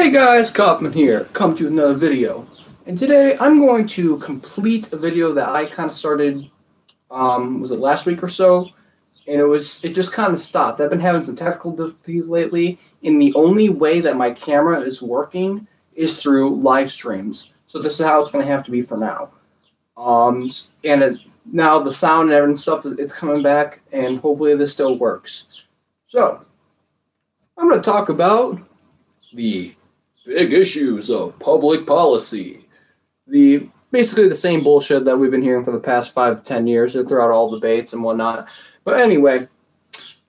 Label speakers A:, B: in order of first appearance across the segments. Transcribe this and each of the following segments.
A: Hey guys, Kaufman here, come to another video. And today I'm going to complete a video that I kind of started, um, was it last week or so? And it was, it just kind of stopped. I've been having some technical difficulties lately, and the only way that my camera is working is through live streams. So this is how it's going to have to be for now. Um, and it, now the sound and everything stuff, it's coming back, and hopefully this still works. So, I'm going to talk about the big issues of public policy. The basically the same bullshit that we've been hearing for the past five to ten years throughout all debates and whatnot. But anyway,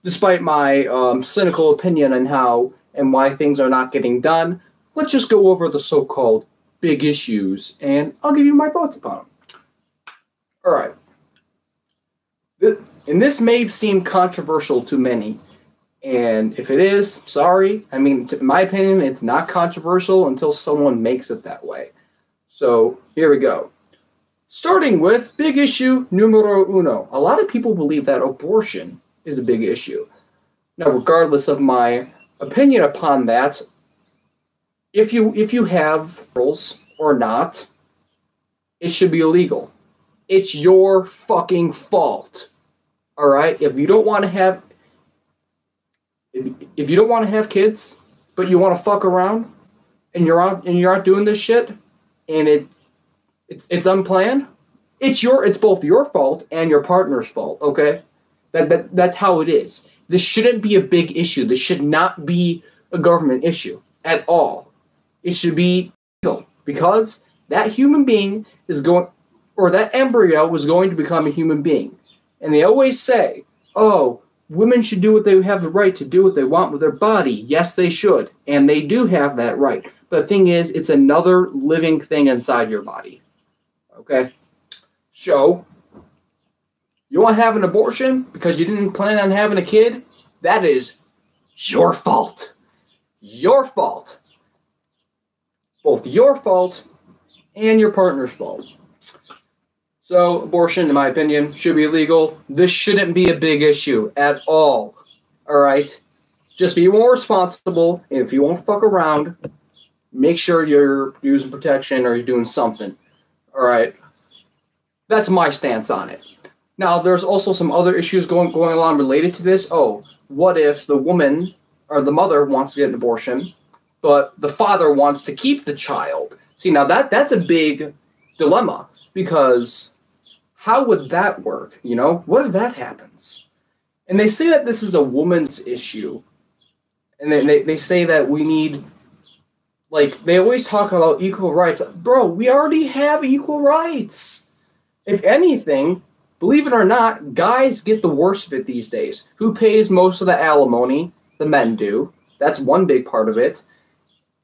A: despite my um, cynical opinion on how and why things are not getting done, let's just go over the so-called big issues, and I'll give you my thoughts about them. All right. And this may seem controversial to many, and if it is, sorry. I mean, in my opinion, it's not controversial until someone makes it that way. So here we go. Starting with big issue numero uno. A lot of people believe that abortion is a big issue. Now, regardless of my opinion upon that, if you if you have rules or not, it should be illegal. It's your fucking fault. All right? If you don't want to have if, if you don't want to have kids, but you want to fuck around, and you're out and you're out doing this shit, and it it's it's unplanned, it's your it's both your fault and your partner's fault. Okay, that that that's how it is. This shouldn't be a big issue. This should not be a government issue at all. It should be legal because that human being is going, or that embryo was going to become a human being. And they always say, oh, women should do what they have the right to do what they want with their body. Yes, they should. And they do have that right. But the thing is, it's another living thing inside your body. Okay? So, you want to have an abortion because you didn't plan on having a kid? That is your fault. Your fault. Both your fault and your partner's fault. So, abortion, in my opinion, should be illegal. This shouldn't be a big issue at all. All right? Just be more responsible. If you won't fuck around, make sure you're using protection or you're doing something. All right? That's my stance on it. Now, there's also some other issues going going along related to this. Oh, what if the woman or the mother wants to get an abortion, but the father wants to keep the child? See, now that that's a big dilemma because how would that work? You know, what if that happens? And they say that this is a woman's issue. And they, they, they say that we need, like, they always talk about equal rights. Bro, we already have equal rights. If anything, believe it or not, guys get the worst of it these days. Who pays most of the alimony? The men do. That's one big part of it.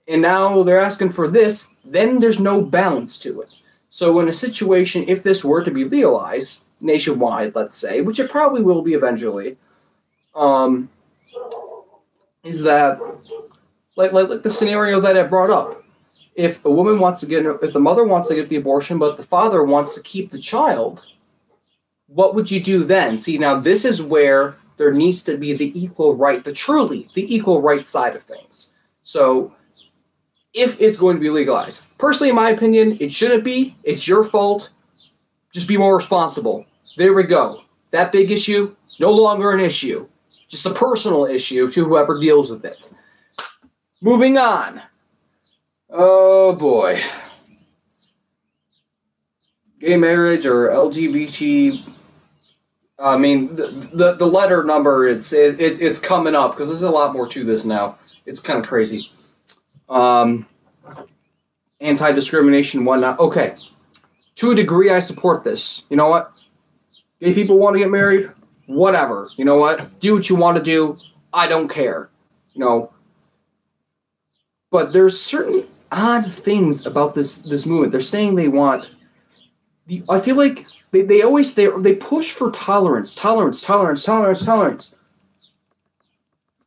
A: And now they're asking for this, then there's no balance to it. So, in a situation, if this were to be legalized nationwide, let's say, which it probably will be eventually, um, is that like, like like the scenario that I brought up? If a woman wants to get, if the mother wants to get the abortion, but the father wants to keep the child, what would you do then? See, now this is where there needs to be the equal right, the truly the equal right side of things. So if it's going to be legalized. Personally, in my opinion, it shouldn't be. It's your fault. Just be more responsible. There we go. That big issue, no longer an issue. Just a personal issue to whoever deals with it. Moving on. Oh boy. Gay marriage or LGBT. I mean, the, the, the letter number, it's, it, it it's coming up because there's a lot more to this now. It's kind of crazy um, anti discrimination, whatnot. Okay, to a degree, I support this. You know what? Gay people want to get married, whatever. You know what? Do what you want to do. I don't care. You know. But there's certain odd things about this this movement. They're saying they want. The, I feel like they, they always they they push for tolerance, tolerance, tolerance, tolerance, tolerance.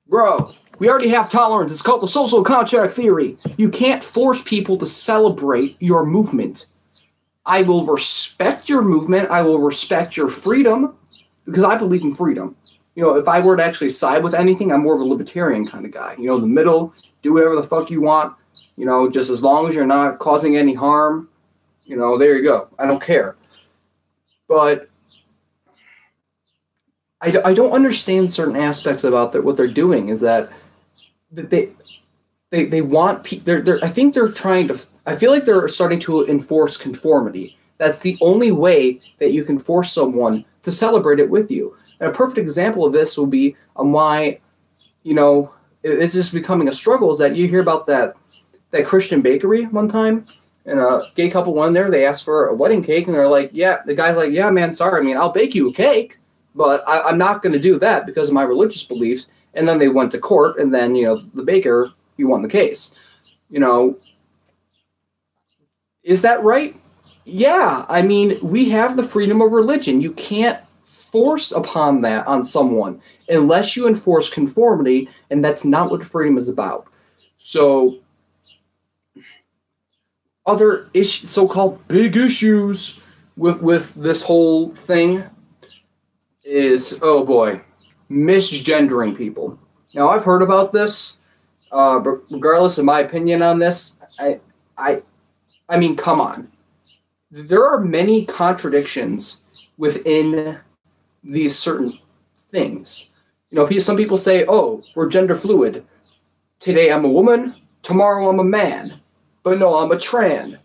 A: Bro, we already have tolerance. It's called the social contract theory. You can't force people to celebrate your movement. I will respect your movement. I will respect your freedom because I believe in freedom. You know, if I were to actually side with anything, I'm more of a libertarian kind of guy. You know, the middle, do whatever the fuck you want. You know, just as long as you're not causing any harm, you know, there you go. I don't care. But I, I don't understand certain aspects about what they're doing is that they they, they want pe- they're, they're I think they're trying to I feel like they're starting to enforce conformity. That's the only way that you can force someone to celebrate it with you. And a perfect example of this will be on why, you know, it's just becoming a struggle is that you hear about that that Christian bakery one time and a gay couple went there. They asked for a wedding cake, and they're like, "Yeah." The guy's like, "Yeah, man, sorry. I mean, I'll bake you a cake, but I, I'm not going to do that because of my religious beliefs." And then they went to court, and then you know the baker he won the case. You know, is that right? Yeah. I mean, we have the freedom of religion. You can't force upon that on someone unless you enforce conformity, and that's not what freedom is about. So other issues, so-called big issues with with this whole thing is oh boy, misgendering people. Now I've heard about this, uh, regardless of my opinion on this, I I I mean, come on. There are many contradictions within these certain things. You know, some people say, "Oh, we're gender fluid. Today I'm a woman, tomorrow I'm a man." But no, I'm a tran.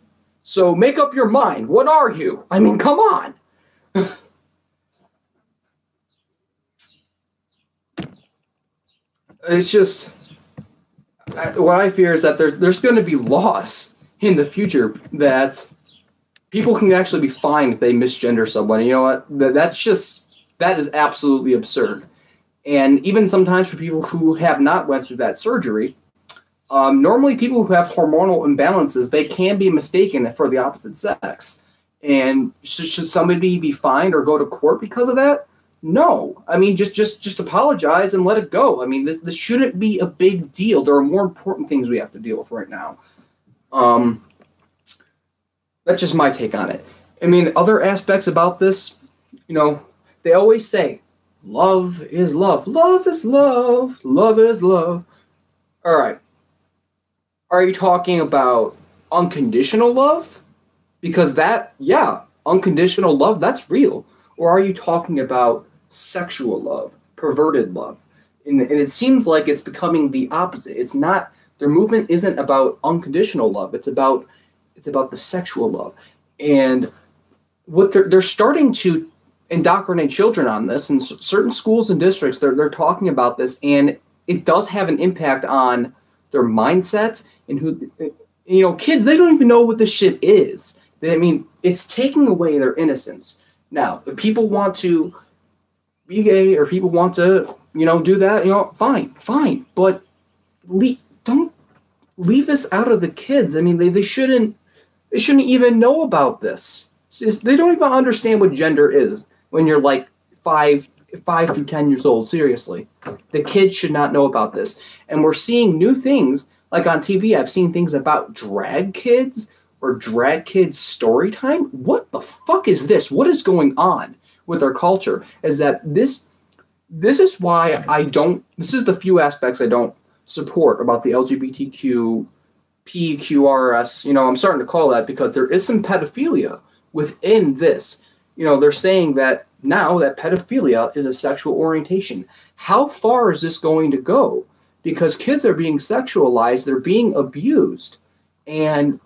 A: So make up your mind. What are you? I mean, come on. it's just what I fear is that there's there's going to be laws in the future that people can actually be fined if they misgender someone. You know what? That's just that is absolutely absurd. And even sometimes for people who have not went through that surgery, um, normally, people who have hormonal imbalances they can be mistaken for the opposite sex. And should, should somebody be fined or go to court because of that? No. I mean, just just just apologize and let it go. I mean, this this shouldn't be a big deal. There are more important things we have to deal with right now. Um, that's just my take on it. I mean, other aspects about this, you know, they always say, "Love is love. Love is love. Love is love." All right are you talking about unconditional love? Because that, yeah, unconditional love, that's real. Or are you talking about sexual love, perverted love? And, and it seems like it's becoming the opposite. It's not their movement isn't about unconditional love. It's about it's about the sexual love. And what they're they're starting to indoctrinate children on this and certain schools and districts they're they're talking about this and it does have an impact on their mindset and who you know kids they don't even know what this shit is i mean it's taking away their innocence now if people want to be gay or people want to you know do that you know fine fine. But le- don't leave this out of the kids. I mean they, they shouldn't they shouldn't even know about this. They don't even understand what gender is when you're like five five to ten years old seriously. The kids should not know about this. And we're seeing new things. Like on TV, I've seen things about drag kids or drag kids story time. What the fuck is this? What is going on with our culture? Is that this this is why I don't this is the few aspects I don't support about the LGBTQ PQRS, you know, I'm starting to call that because there is some pedophilia within this. You know, they're saying that now that pedophilia is a sexual orientation. How far is this going to go? because kids are being sexualized, they're being abused, and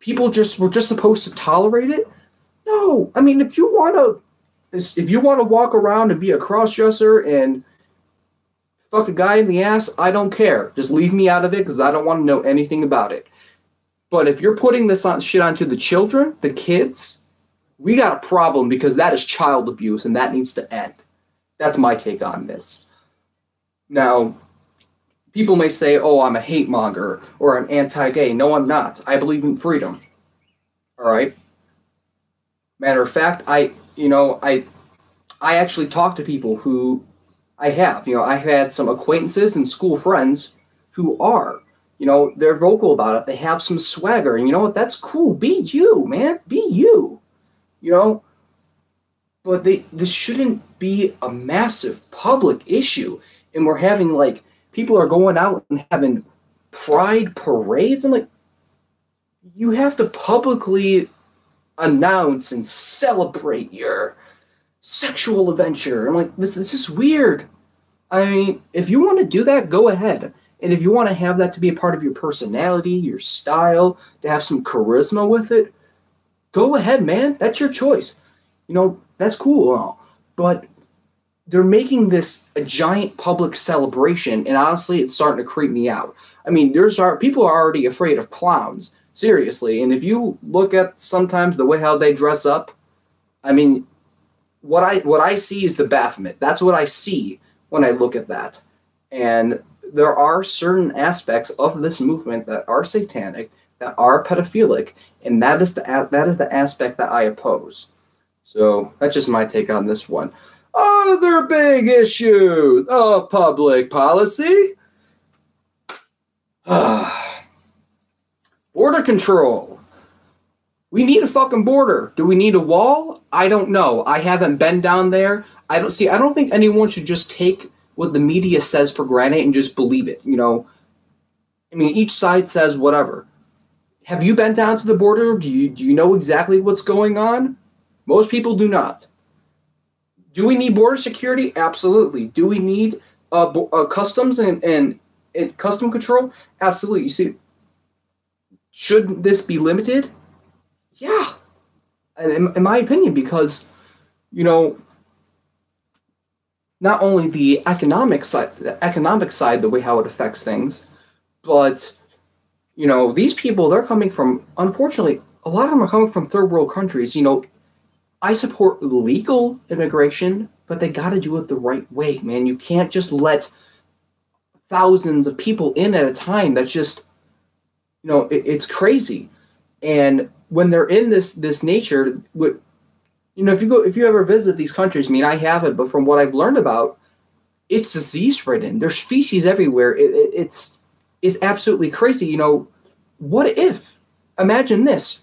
A: people just were just supposed to tolerate it. No, I mean, if you want to, if you want to walk around and be a crossdresser and fuck a guy in the ass, I don't care. Just leave me out of it because I don't want to know anything about it. But if you're putting this on, shit onto the children, the kids, we got a problem because that is child abuse and that needs to end. That's my take on this. Now, people may say, "Oh, I'm a hate monger or I'm anti-gay." No, I'm not. I believe in freedom. All right. Matter of fact, I you know I I actually talk to people who I have. You know, I've had some acquaintances and school friends who are. You know, they're vocal about it. They have some swagger, and you know what? That's cool. Be you, man. Be you. You know. But they this shouldn't be a massive public issue, and we're having like people are going out and having pride parades. I'm like, you have to publicly announce and celebrate your sexual adventure. I'm like, this, this is weird. I mean, if you want to do that, go ahead. And if you want to have that to be a part of your personality, your style, to have some charisma with it, go ahead, man. That's your choice. You know, that's cool all. But they're making this a giant public celebration, and honestly, it's starting to creep me out. I mean, there's are people are already afraid of clowns, seriously. And if you look at sometimes the way how they dress up, I mean, what I what I see is the Baphomet. That's what I see when I look at that. And there are certain aspects of this movement that are satanic, that are pedophilic, and that is the that is the aspect that I oppose. So that's just my take on this one. Other big issue of public policy. border control. We need a fucking border. Do we need a wall? I don't know. I haven't been down there. I don't see. I don't think anyone should just take what the media says for granted and just believe it. You know, I mean, each side says whatever. Have you been down to the border? Do you do you know exactly what's going on? Most people do not. Do we need border security? Absolutely. Do we need uh, uh, customs and, and, and custom control? Absolutely. You see, should this be limited? Yeah, in, in my opinion, because you know, not only the economic side, the economic side, the way how it affects things, but you know, these people they're coming from. Unfortunately, a lot of them are coming from third world countries. You know, I support legal immigration, but they got to do it the right way, man. You can't just let thousands of people in at a time. That's just, you know, it, it's crazy. And when they're in this this nature, what you know, if you go, if you ever visit these countries, I mean, I haven't, but from what I've learned about, it's disease ridden. There's feces everywhere. It, it, it's it's absolutely crazy. You know, what if? Imagine this: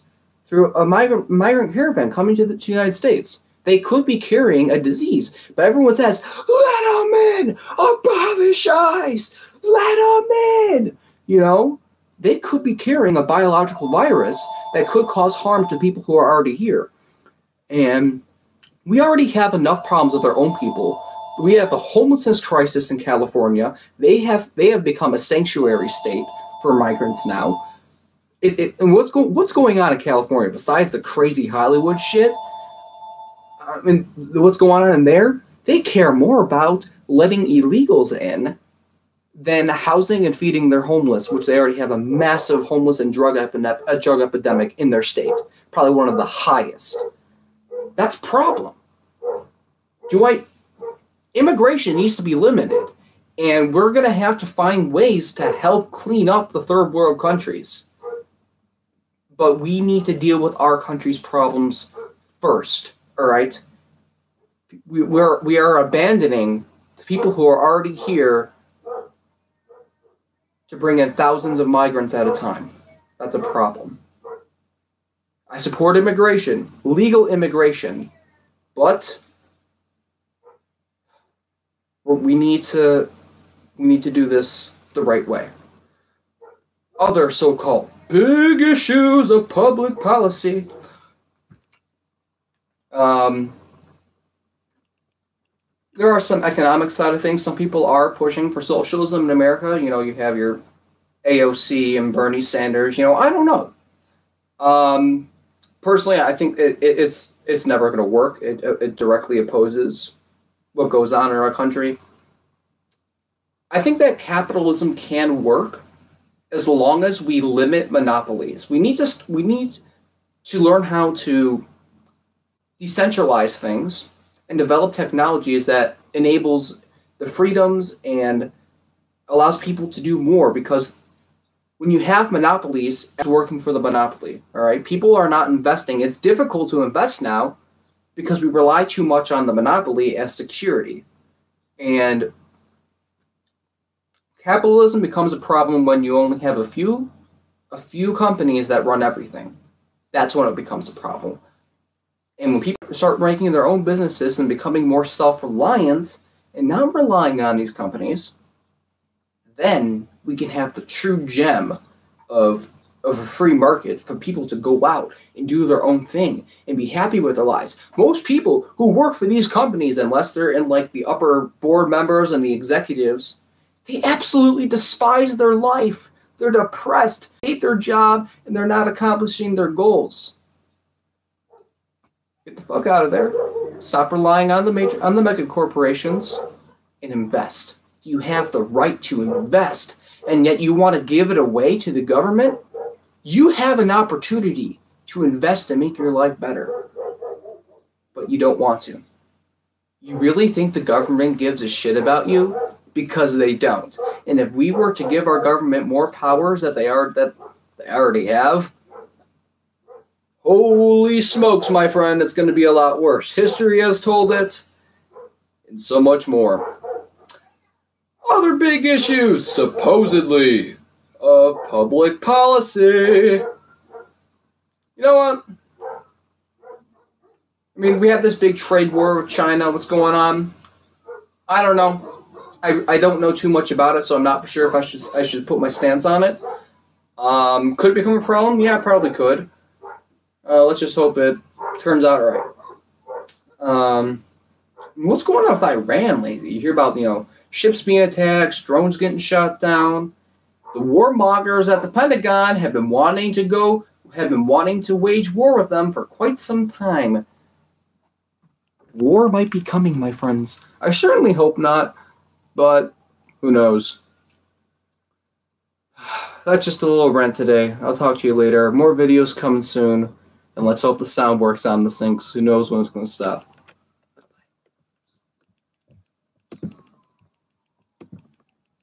A: through a migrant migrant caravan coming to the, to the United States, they could be carrying a disease, but everyone says, "Let them in! Abolish ICE! Let them in!" You know, they could be carrying a biological virus that could cause harm to people who are already here. And we already have enough problems with our own people. We have a homelessness crisis in California. They have they have become a sanctuary state for migrants now. It, it, and what's what's going on in California besides the crazy Hollywood shit? I mean, what's going on in there? They care more about letting illegals in than housing and feeding their homeless, which they already have a massive homeless and drug, epidemic, a uh, drug epidemic in their state, probably one of the highest. That's problem. Do I immigration needs to be limited and we're going to have to find ways to help clean up the third world countries. But we need to deal with our country's problems first, all right? We, we're, we are abandoning the people who are already here to bring in thousands of migrants at a time. That's a problem. I support immigration, legal immigration, but we need to we need to do this the right way. Other so-called big issues of public policy. Um, there are some economic side of things. Some people are pushing for socialism in America. You know, you have your AOC and Bernie Sanders. You know, I don't know. Um, personally, I think it, it, it's it's never going to work. It, it directly opposes what goes on in our country. I think that capitalism can work as long as we limit monopolies. We need to we need to learn how to decentralize things and develop technologies that enables the freedoms and allows people to do more because when you have monopolies it's working for the monopoly all right? People are not investing. It's difficult to invest now because we rely too much on the monopoly as security. And capitalism becomes a problem when you only have a few a few companies that run everything that's when it becomes a problem and when people start making their own businesses and becoming more self-reliant and not relying on these companies then we can have the true gem of of a free market for people to go out and do their own thing and be happy with their lives. Most people who work for these companies, unless they're in like the upper board members and the executives, they absolutely despise their life. They're depressed, hate their job, and they're not accomplishing their goals. Get the fuck out of there. Stop relying on the major on the mega corporations and invest. You have the right to invest, and yet you want to give it away to the government? You have an opportunity to invest and make your life better, but you don't want to. You really think the government gives a shit about you? Because they don't. And if we were to give our government more powers that they are that they already have, holy smokes, my friend, it's going to be a lot worse. History has told it, and so much more. Other big issues, supposedly of public policy. You know what? I mean, we have this big trade war with China. What's going on? I don't know. I, I don't know too much about it, so I'm not sure if I should I should put my stance on it. Um, could it become a problem? Yeah, probably could. Uh, let's just hope it turns out right. Um, what's going on with Iran lately? You hear about you know ships being attacked, drones getting shot down. The warmongers at the Pentagon have been wanting to go, have been wanting to wage war with them for quite some time. War might be coming, my friends. I certainly hope not, but who knows? That's just a little rant today. I'll talk to you later. More videos coming soon, and let's hope the sound works on the syncs. Who knows when it's going to stop.